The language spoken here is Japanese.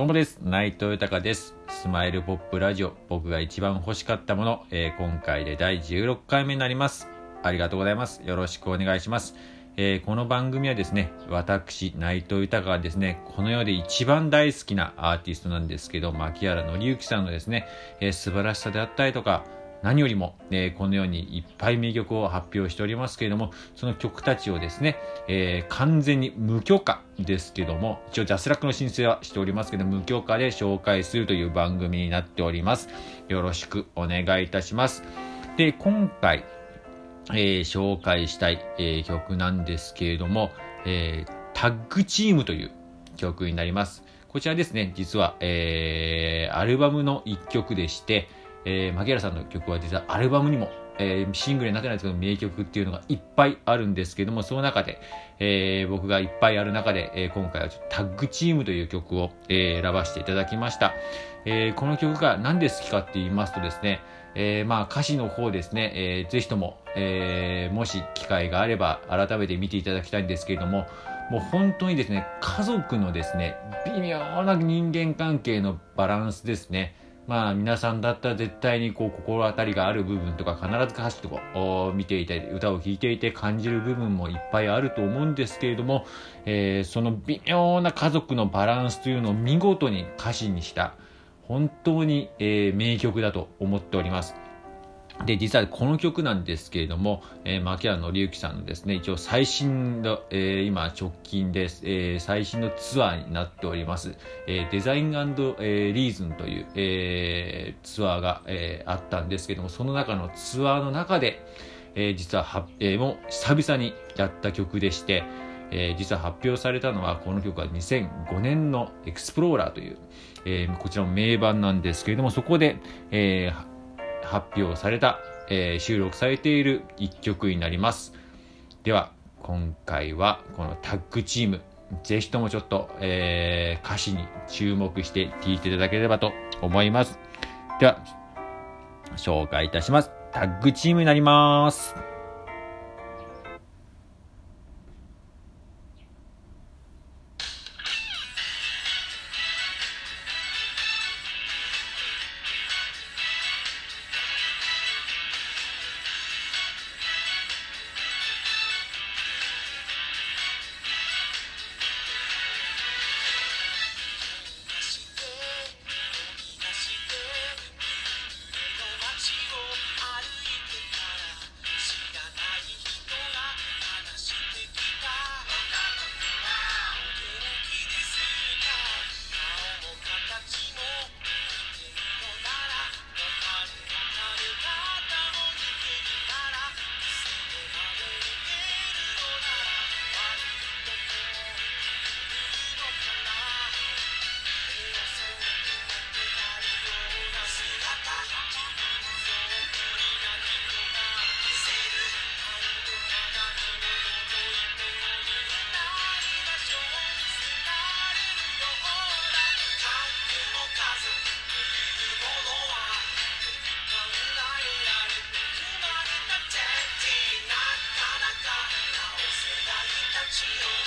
どうもです。内藤豊です。スマイルポップラジオ、僕が一番欲しかったもの、えー、今回で第16回目になります。ありがとうございます。よろしくお願いします。えー、この番組はですね、私、内藤豊がですね、この世で一番大好きなアーティストなんですけど、牧原紀之さんのですね、えー、素晴らしさであったりとか、何よりも、えー、このようにいっぱい名曲を発表しておりますけれども、その曲たちをですね、えー、完全に無許可ですけども、一応ジャスラックの申請はしておりますけど、無許可で紹介するという番組になっております。よろしくお願いいたします。で、今回、えー、紹介したい、えー、曲なんですけれども、えー、タッグチームという曲になります。こちらですね、実は、えー、アルバムの一曲でして、えー、牧原さんの曲は実はアルバムにも、えー、シングルになってないですけど名曲っていうのがいっぱいあるんですけどもその中で、えー、僕がいっぱいある中で、えー、今回はちょっとタッグチームという曲を、えー、選ばせていただきました、えー、この曲が何で好きかって言いますとですね、えー、まあ歌詞の方ですね、えー、ぜひとも、えー、もし機会があれば改めて見ていただきたいんですけれどももう本当にですね家族のですね微妙な人間関係のバランスですね。まあ皆さんだったら絶対にこう心当たりがある部分とか必ず歌詞とかを見ていて歌を聴いていて感じる部分もいっぱいあると思うんですけれども、えー、その微妙な家族のバランスというのを見事に歌詞にした本当に、えー、名曲だと思っております。で、実はこの曲なんですけれども、えー、牧原紀之さんのですね、一応最新の、えー、今直近です、えー、最新のツアーになっております、えー、デザイン、えー、リーズンという、えー、ツアーが、えー、あったんですけども、その中のツアーの中で、えー、実はは、えー、もう久々にやった曲でして、えー、実は発表されたのはこの曲は2005年のエクスプローラーという、えー、こちらも名盤なんですけれどもそこで、えー、発表された、えー、収録されている一曲になります。では、今回はこのタッグチーム、ぜひともちょっと、えー、歌詞に注目して聴いていただければと思います。では、紹介いたします。タッグチームになります。Yeah.